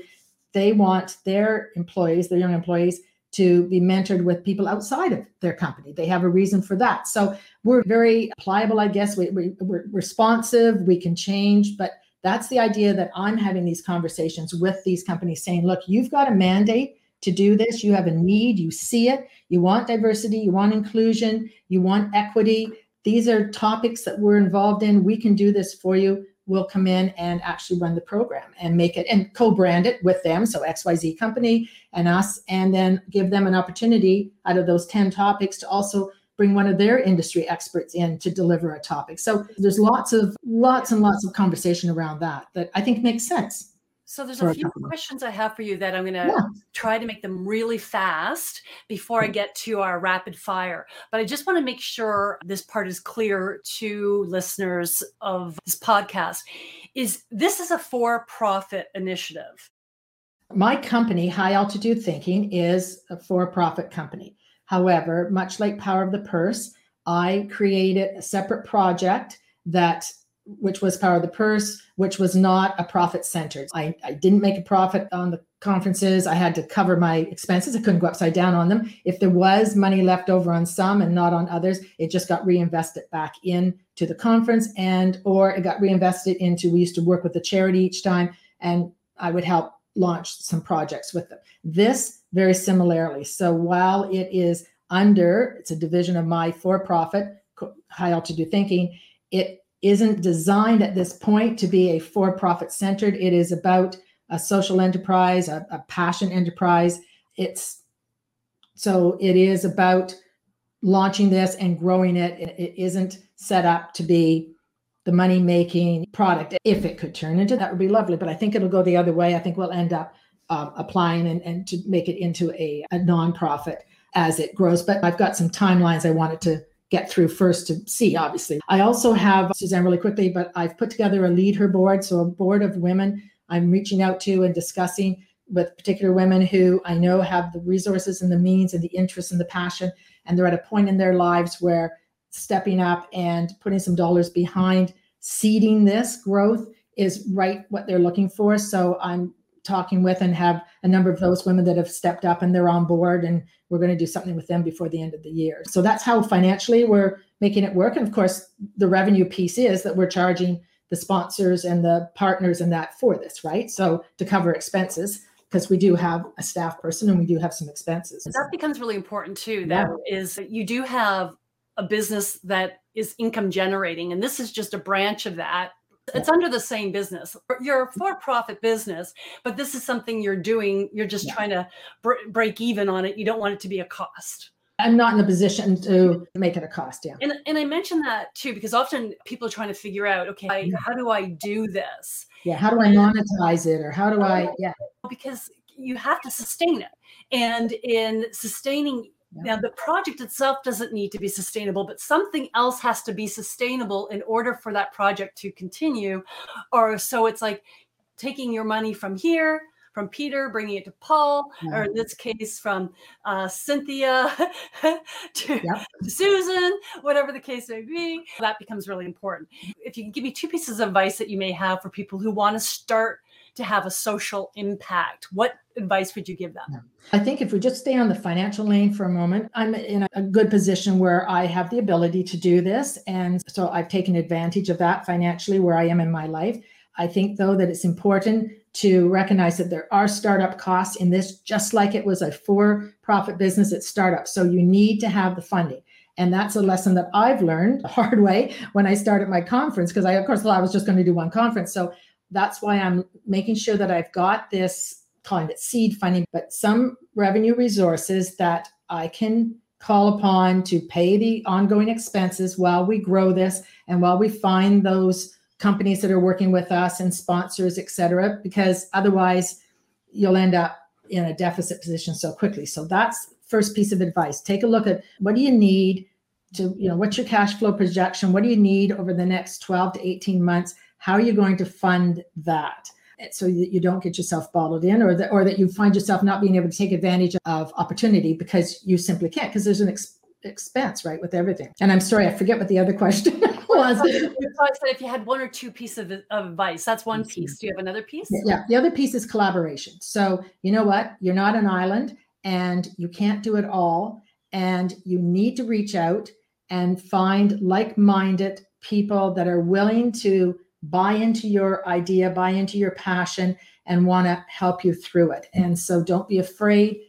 they want their employees, their young employees, to be mentored with people outside of their company. They have a reason for that. So we're very pliable, I guess. We, we, we're responsive, we can change, but that's the idea that I'm having these conversations with these companies saying, look, you've got a mandate to do this. You have a need, you see it, you want diversity, you want inclusion, you want equity. These are topics that we're involved in. We can do this for you will come in and actually run the program and make it and co-brand it with them. So xyz company and us and then give them an opportunity out of those 10 topics to also bring one of their industry experts in to deliver a topic. So there's lots of lots and lots of conversation around that that i think makes sense so there's a few questions I have for you that I'm going to yeah. try to make them really fast before I get to our rapid fire. But I just want to make sure this part is clear to listeners of this podcast. Is this is a for-profit initiative? My company, High Altitude Thinking, is a for-profit company. However, much like Power of the Purse, I created a separate project that which was Power of the Purse, which was not a profit centered. I, I didn't make a profit on the conferences. I had to cover my expenses. I couldn't go upside down on them. If there was money left over on some and not on others, it just got reinvested back in to the conference and or it got reinvested into we used to work with the charity each time and I would help launch some projects with them. This very similarly. So while it is under, it's a division of my for-profit high altitude thinking, it isn't designed at this point to be a for profit centered. It is about a social enterprise, a, a, passion enterprise. It's so it is about launching this and growing it. it. It isn't set up to be the money making product. If it could turn into that, would be lovely. But I think it'll go the other way. I think we'll end up um, applying and, and to make it into a, a nonprofit as it grows. But I've got some timelines I wanted to get through first to see, obviously. I also have, Suzanne, really quickly, but I've put together a lead her board. So a board of women I'm reaching out to and discussing with particular women who I know have the resources and the means and the interest and the passion. And they're at a point in their lives where stepping up and putting some dollars behind seeding this growth is right what they're looking for. So I'm talking with and have a number of those women that have stepped up and they're on board and we're going to do something with them before the end of the year. So that's how financially we're making it work. And of course, the revenue piece is that we're charging the sponsors and the partners and that for this, right? So to cover expenses because we do have a staff person and we do have some expenses. That becomes really important too. That yeah. is, you do have a business that is income generating, and this is just a branch of that it's under the same business. You're a for-profit business, but this is something you're doing. You're just yeah. trying to br- break even on it. You don't want it to be a cost. I'm not in a position to make it a cost. Yeah. And, and I mentioned that too, because often people are trying to figure out, okay, yeah. Mm-hmm. how do I do this? Yeah. How do I monetize it or how do I, yeah. Because you have to sustain it. And in sustaining now, the project itself doesn't need to be sustainable, but something else has to be sustainable in order for that project to continue. Or so it's like taking your money from here, from Peter, bringing it to Paul, or in this case, from uh, Cynthia to, yep. to Susan, whatever the case may be. That becomes really important. If you can give me two pieces of advice that you may have for people who want to start to have a social impact? What advice would you give them? I think if we just stay on the financial lane for a moment, I'm in a good position where I have the ability to do this. And so I've taken advantage of that financially where I am in my life. I think, though, that it's important to recognize that there are startup costs in this, just like it was a for profit business at startup. So you need to have the funding. And that's a lesson that I've learned the hard way when I started my conference, because I, of course, thought I was just going to do one conference. So that's why I'm making sure that I've got this, calling it seed funding, but some revenue resources that I can call upon to pay the ongoing expenses while we grow this and while we find those companies that are working with us and sponsors, et cetera, because otherwise you'll end up in a deficit position so quickly. So that's first piece of advice. Take a look at what do you need to, you know, what's your cash flow projection? What do you need over the next 12 to 18 months? How are you going to fund that? so that you don't get yourself bottled in or that or that you find yourself not being able to take advantage of opportunity because you simply can't because there's an ex- expense right with everything. And i'm sorry i forget what the other question was. If you had one or two pieces of, of advice that's one piece. Do you have another piece? Yeah the other piece is collaboration. So you know what? You're not an island and you can't do it all and you need to reach out and find like-minded people that are willing to buy into your idea, buy into your passion, and want to help you through it. And so don't be afraid.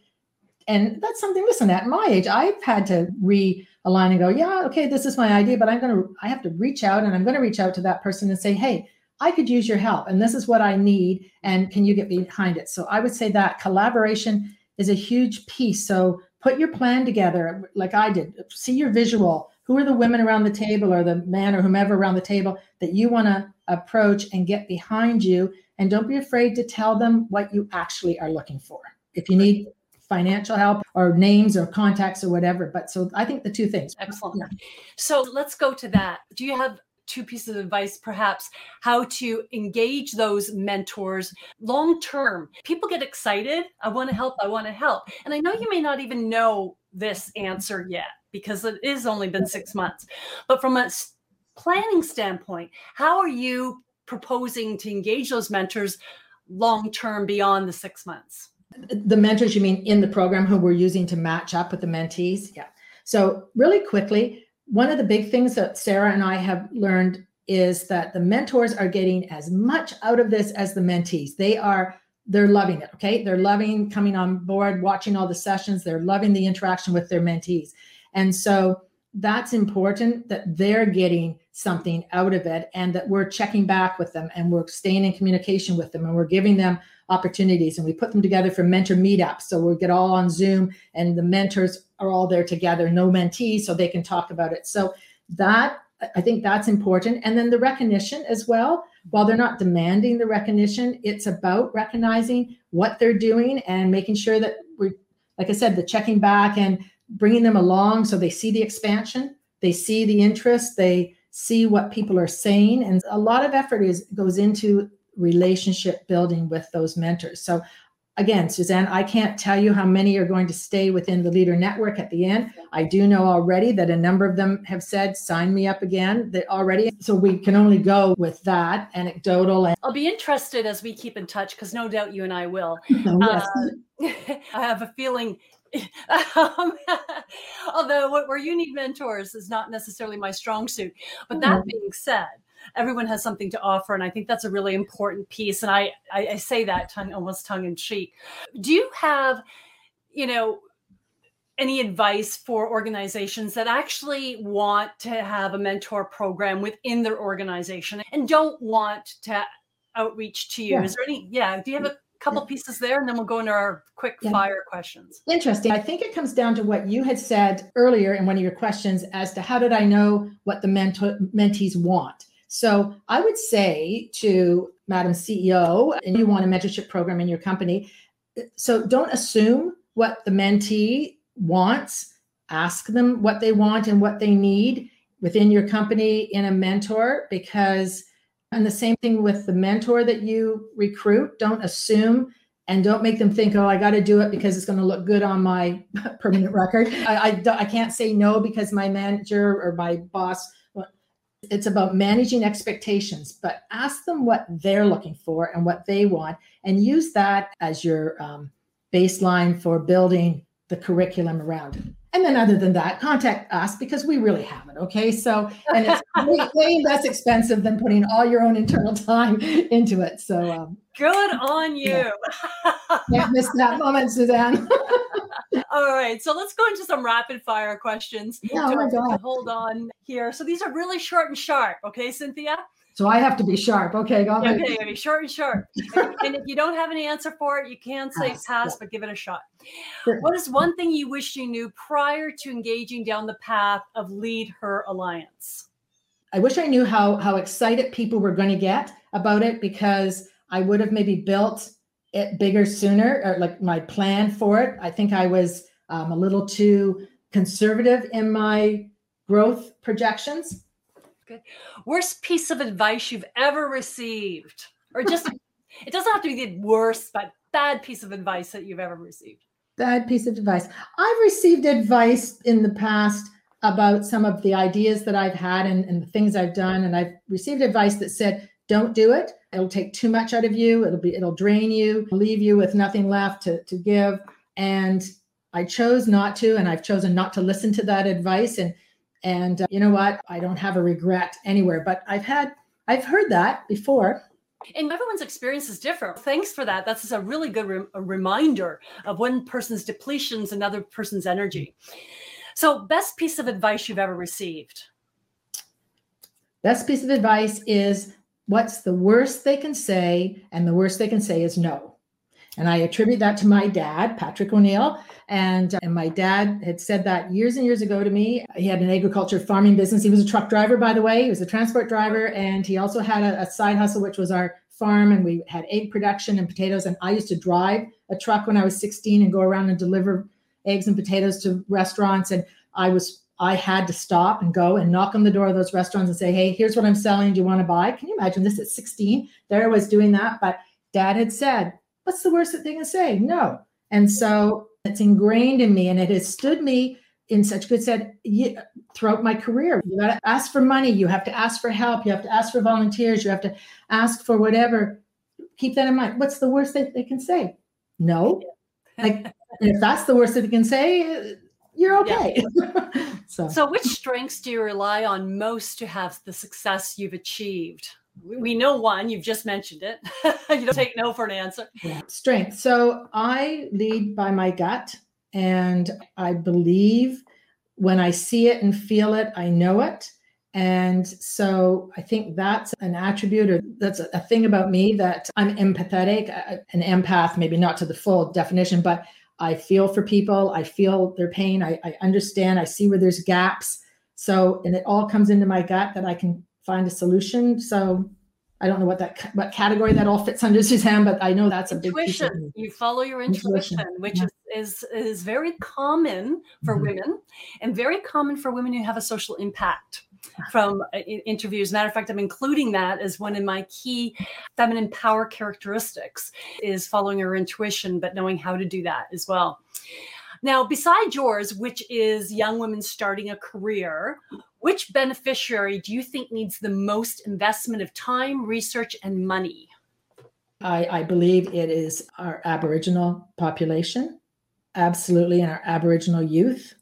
And that's something, listen, at my age, I've had to realign and go, yeah, okay, this is my idea, but I'm going to, I have to reach out and I'm going to reach out to that person and say, hey, I could use your help and this is what I need. And can you get behind it? So I would say that collaboration is a huge piece. So put your plan together like I did, see your visual. Who are the women around the table or the man or whomever around the table that you want to approach and get behind you. And don't be afraid to tell them what you actually are looking for. If you need financial help or names or contacts or whatever. But so I think the two things. Excellent. Yeah. So let's go to that. Do you have two pieces of advice, perhaps, how to engage those mentors long term. People get excited. I want to help. I want to help. And I know you may not even know this answer yet. Because it is only been six months. But from a planning standpoint, how are you proposing to engage those mentors long term beyond the six months? The mentors, you mean in the program who we're using to match up with the mentees? Yeah. So, really quickly, one of the big things that Sarah and I have learned is that the mentors are getting as much out of this as the mentees. They are they're loving it, okay? They're loving coming on board, watching all the sessions, they're loving the interaction with their mentees. And so that's important that they're getting something out of it and that we're checking back with them and we're staying in communication with them and we're giving them opportunities. And we put them together for mentor meetups. So we get all on zoom and the mentors are all there together no mentees so they can talk about it. So that i think that's important. And then the recognition as well. While they're not demanding the recognition it's about recognizing what they're doing and making sure that we're like i said the checking back and bringing them along so they see the expansion, they see the interest, they see what people are saying, and a lot of effort is goes into relationship building with those mentors. So again, Suzanne, I can't tell you how many are going to stay within the Lead Her Network at the end. I do know already that a number of them have said, sign me up again that already. So we can only go with that anecdotal. And- I'll be interested as we keep in touch because no doubt you and I will. Oh, yes. uh, I have a feeling um, although where you need mentors is not necessarily my strong suit. But that mm-hmm. being said, everyone has something to offer, and I think that's a really important piece. And I I, I say that tongue almost tongue in cheek. Do you have, you know? Any advice for organizations that actually want to have a mentor program within their organization and don't want to outreach to you? Yeah. Is there any? Yeah. Do you have a couple pieces there and then we'll go into our quick yeah. fire questions. Interesting. I think it comes down to what you had said earlier in one of your questions as to how did I know what the mentor, mentees want? So I would say to Madam CEO, and you want a mentorship program in your company, so don't assume what the mentee wants. Ask them what they want and what they need within your company in a mentor because and the same thing with the mentor that you recruit. Don't assume and don't make them think, oh, I got to do it because it's going to look good on my permanent record. I, I, I can't say no because my manager or my boss. It's about managing expectations, but ask them what they're looking for and what they want, and use that as your um, baseline for building the curriculum around. And then, other than that, contact us because we really have it. Okay. So, and it's way, way, less expensive than putting all your own internal time into it. So, um, good on you. Yeah. Can't miss that moment, Suzanne. all right. So, let's go into some rapid fire questions. Yeah, oh my God. Hold on here. So, these are really short and sharp. Okay, Cynthia? So I have to be sharp. Okay, go ahead. Okay, okay, short and sharp. and if you don't have an answer for it, you can say pass, pass but give it a shot. Sure. What is one thing you wish you knew prior to engaging down the path of Lead Her Alliance? I wish I knew how how excited people were going to get about it because I would have maybe built it bigger sooner, or like my plan for it. I think I was um, a little too conservative in my growth projections Good. Worst piece of advice you've ever received, or just it doesn't have to be the worst, but bad piece of advice that you've ever received. Bad piece of advice. I've received advice in the past about some of the ideas that I've had and, and the things I've done, and I've received advice that said, "Don't do it. It'll take too much out of you. It'll be it'll drain you, leave you with nothing left to to give." And I chose not to, and I've chosen not to listen to that advice and and uh, you know what? I don't have a regret anywhere, but I've had, I've heard that before. And everyone's experience is different. Thanks for that. That's a really good re- a reminder of one person's depletions, another person's energy. So, best piece of advice you've ever received? Best piece of advice is what's the worst they can say? And the worst they can say is no. And I attribute that to my dad, Patrick O'Neill. And, uh, and my dad had said that years and years ago to me. He had an agriculture farming business. He was a truck driver, by the way. He was a transport driver. And he also had a, a side hustle, which was our farm. And we had egg production and potatoes. And I used to drive a truck when I was 16 and go around and deliver eggs and potatoes to restaurants. And I was I had to stop and go and knock on the door of those restaurants and say, Hey, here's what I'm selling. Do you want to buy? Can you imagine this at 16? There I was doing that. But dad had said, What's the worst that they can say? No. And so it's ingrained in me and it has stood me in such good said throughout my career. You got to ask for money. You have to ask for help. You have to ask for volunteers. You have to ask for whatever. Keep that in mind. What's the worst that they can say? No. Like if that's the worst that they can say you're okay. Yeah. so. so which strengths do you rely on most to have the success you've achieved we know one you've just mentioned it you don't take no for an answer strength so i lead by my gut and I believe when I see it and feel it, I know it. And so I think that's an attribute or that's a, thing about me that I'm empathetic, an empath, maybe not to the full definition, but I feel for people. I feel their pain. I, I understand. I see where there's gaps. So, and it all comes into my gut that I can find a solution. So I don't know what that what category that all fits under Suzanne, but I know that's a big intuition. You follow your intuition, intuition. which yeah. is, is is very common for mm-hmm. women, and very common for women who have a social impact. From uh, interviews, matter of fact, I'm including that as one of my key feminine power characteristics is following your intuition, but knowing how to do that as well. Now, besides yours, which is young women starting a career, which beneficiary do you think needs the most investment of time, research, and money? I, I believe it is our Aboriginal population, absolutely, and our Aboriginal youth.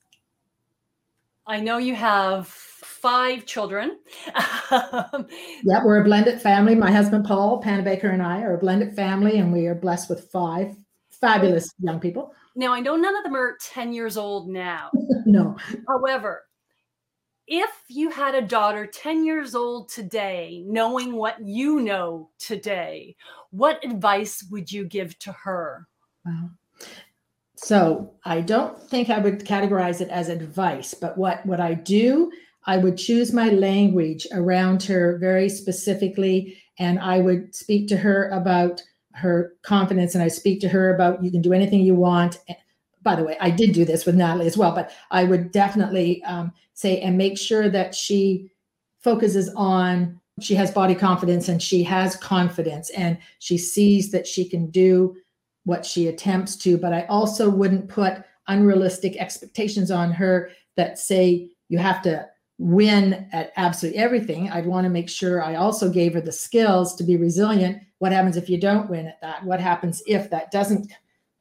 I know you have five children. yeah, we're a blended family. My husband Paul Panabaker and I are a blended family, and we are blessed with five fabulous young people. Now, I know none of them are 10 years old now. no. However, if you had a daughter 10 years old today, knowing what you know today, what advice would you give to her? Wow. So I don't think I would categorize it as advice, but what, what I do, I would choose my language around her very specifically, and I would speak to her about her confidence and I speak to her about you can do anything you want. By the way, I did do this with Natalie as well, but I would definitely um, say and make sure that she focuses on she has body confidence and she has confidence and she sees that she can do what she attempts to. But I also wouldn't put unrealistic expectations on her that say you have to win at absolutely everything. I'd want to make sure I also gave her the skills to be resilient. What happens if you don't win at that? What happens if that doesn't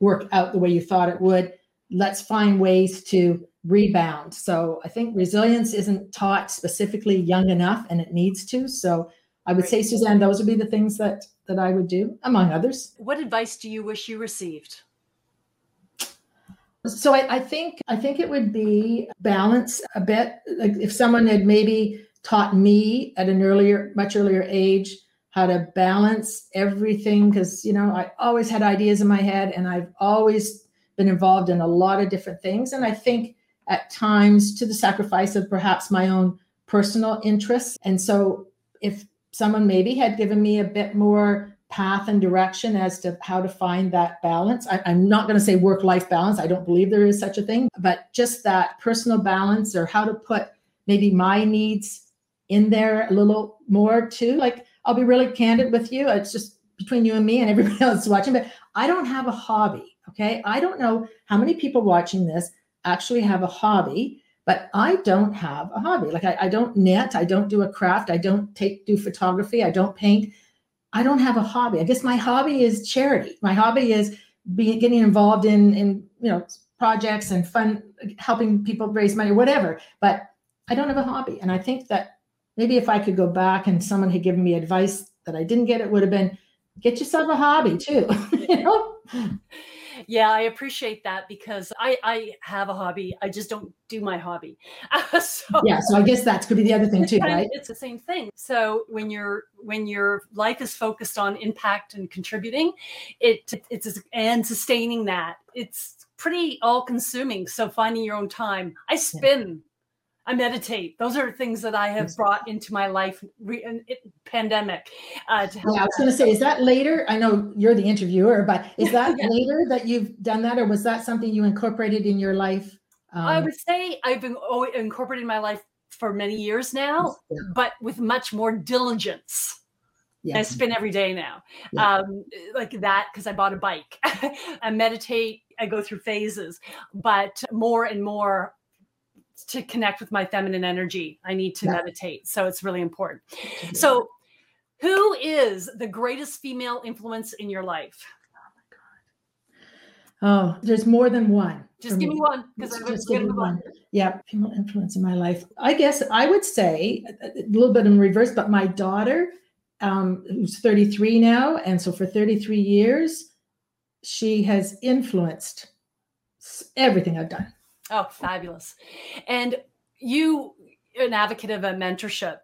work out the way you thought it would? Let's find ways to rebound. So I think resilience isn't taught specifically young enough and it needs to. So I would say, Suzanne, those would be the things that that I would do, among others. What advice do you wish you received? So I, I, think I think it would be balance a bit. Like if someone had maybe taught me at an earlier, much earlier age how to balance everything, because you know I always had ideas in my head, and I've always been involved in a lot of different things. And I think at times to the sacrifice of perhaps my own personal interests. And so if someone maybe had given me a bit more path and direction as to how to find that balance. I, am not going to say work life balance. I don't believe there is such a thing, but just that personal balance or how to put maybe my needs in there a little more too. Like, I'll be really candid with you. It's just between you and me and everybody else watching, but I don't have a hobby. Okay. I don't know how many people watching this actually have a hobby but I don't have a hobby. Like I, I, don't knit, I don't do a craft, I don't take do photography, I don't paint. I don't have a hobby. I guess my hobby is charity. My hobby is being getting involved in in you know projects and fun, helping people raise money, or whatever. But I don't have a hobby, and I think that maybe if I could go back and someone had given me advice that I didn't get, it would have been get yourself a hobby too. you know. Yeah, I appreciate that because I I have a hobby. I just don't do my hobby. so, yeah, so I guess that could be the other thing too, right? It's the same thing. So when you're when your life is focused on impact and contributing, it it's and sustaining that, it's pretty all consuming. So finding your own time. I spin I meditate. Those are things that I have brought into my life re- it, pandemic. Uh, yeah, I was going to say, is that later? I know you're the interviewer, but is that yeah. later that you've done that, or was that something you incorporated in your life? Um, I would say I've been oh, incorporated in my life for many years now, yeah. but with much more diligence. Yeah. I spin every day now, yeah. um, like that because I bought a bike. I meditate. I go through phases, but more and more to connect with my feminine energy. I need to yeah. meditate. So it's really important. So, who is the greatest female influence in your life? Oh, there's more than one. Just give me, me one because I'm just give one. Yeah, female influence in my life. I guess I would say a little bit in reverse, but my daughter, um, who's 33 now, and so for 33 years, she has influenced everything I've done. Oh, fabulous! And you, an advocate of a mentorship.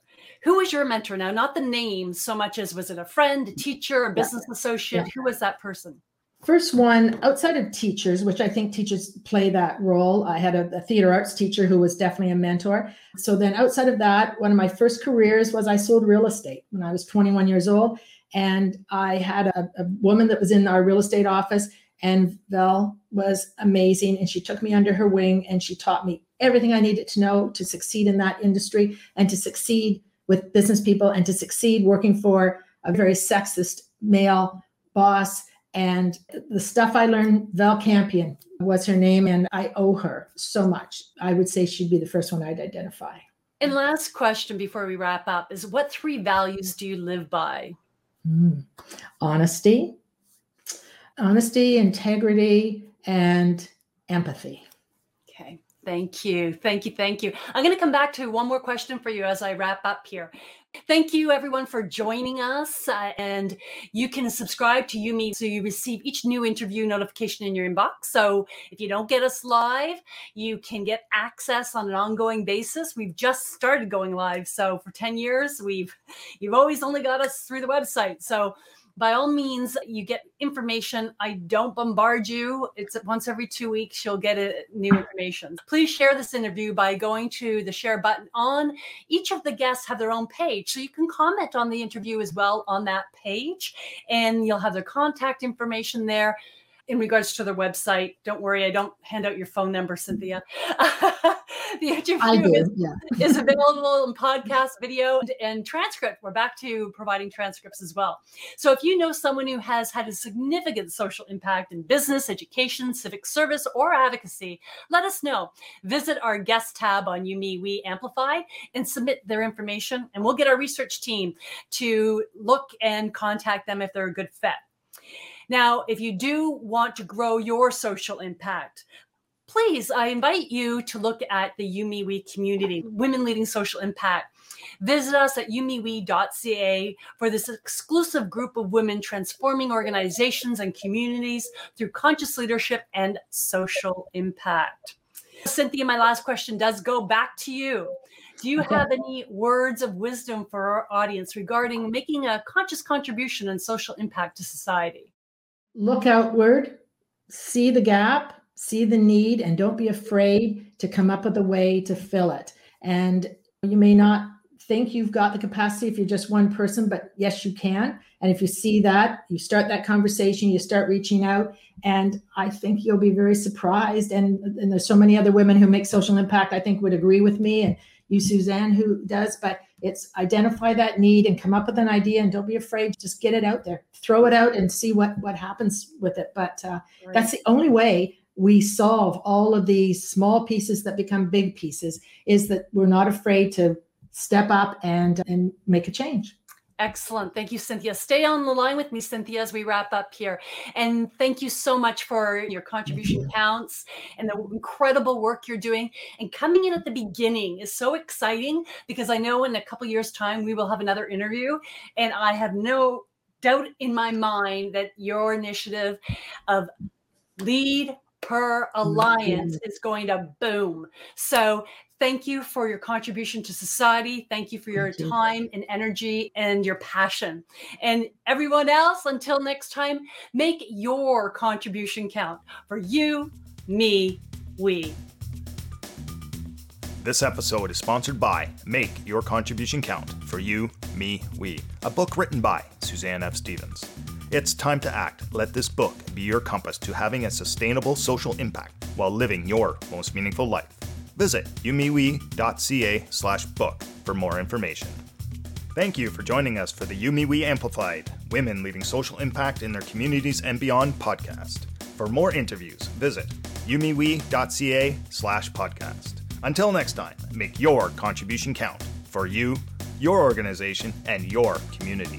Who was your mentor now? Not the name so much as was it a friend, a teacher, a business yeah. associate? Yeah. Who was that person? First one, outside of teachers, which I think teachers play that role, I had a, a, theater arts teacher who was definitely a mentor. So then, outside of that, one of my first careers was I sold real estate when I was 21 years old. And I had a, a woman that was in our real estate office, and Val was amazing. And she took me under her wing and she taught me everything I needed to know to succeed in that industry and to succeed with business people and to succeed working for a very sexist male boss and the stuff I learned, Val Campion was her name, and I owe her so much. I would say she'd be the first one I'd identify. And last question before we wrap up is what three values do you live by? Mm. Honesty, honesty, integrity, and empathy. Okay. Thank you. Thank you. Thank you. I'm going to come back to one more question for you as I wrap up here. Thank you, everyone, for joining us. Uh, and you can subscribe to Yumi so you receive each new interview notification in your inbox. So if you don't get us live, you can get access on an ongoing basis. We've just started going live. So for 10 years, we've you've always only got us through the website. So by all means, you get information. I don't bombard you. It's once every two weeks, you'll get a, new information. Please share this interview by going to the share button on each of the guests have their own page. So you can comment on the interview as well on that page, and you'll have their contact information there in regards to their website. Don't worry, I don't hand out your phone number, Cynthia. the interview is, yeah. is, available in podcast, video, and, and, transcript. We're back to providing transcripts as well. So if you know someone who has had a significant social impact in business, education, civic service, or advocacy, let us know. Visit our guest tab on You We Amplify and submit their information, and we'll get our research team to look and contact them if they're a good fit. Now, if you do want to grow your social impact, please, I invite you to look at the YumiWe community, Women Leading Social Impact. Visit us at yumiwe.ca for this exclusive group of women transforming organizations and communities through conscious leadership and social impact. Cynthia, my last question does go back to you. Do you have any words of wisdom for our audience regarding making a conscious contribution and social impact to society? Look outward, see the gap, see the need, and don't be afraid to come up with a way to fill it. And you may not think you've got the capacity if you're just one person, but yes, you can. And if you see that, you start that conversation, you start reaching out, and I think you'll be very surprised. And, and there's so many other women who make social impact, I think would agree with me, and you, Suzanne, who does. But it's identify that need and come up with an idea, and don't be afraid. Just get it out there, throw it out, and see what what happens with it. But uh, right. that's the only way we solve all of these small pieces that become big pieces. Is that we're not afraid to step up and and make a change. Excellent. Thank you, Cynthia. Stay on the line with me, Cynthia, as we wrap up here. And thank you so much for your contribution counts and the incredible work you're doing. And coming in at the beginning is so exciting because I know in a couple years' time we will have another interview. And I have no doubt in my mind that your initiative of Lead Her Alliance is going to boom. So thank you for your contribution to society. Thank you for your you. time and energy and your passion. And everyone else, until next time, make your contribution count for you, me, we. This episode is sponsored by Make Your Contribution Count for You, Me, We, a book written by Suzanne F. Stevens. It's time to act. Let this book be your compass to having a sustainable social impact while living your most meaningful life. Visit yumiwe.ca slash book for more information. Thank you for joining us for the YumiWe Amplified Women Leading Social Impact in Their Communities and Beyond podcast. For more interviews, visit yumiwe.ca slash podcast. Until next time, make your contribution count for you, your organization, and your community.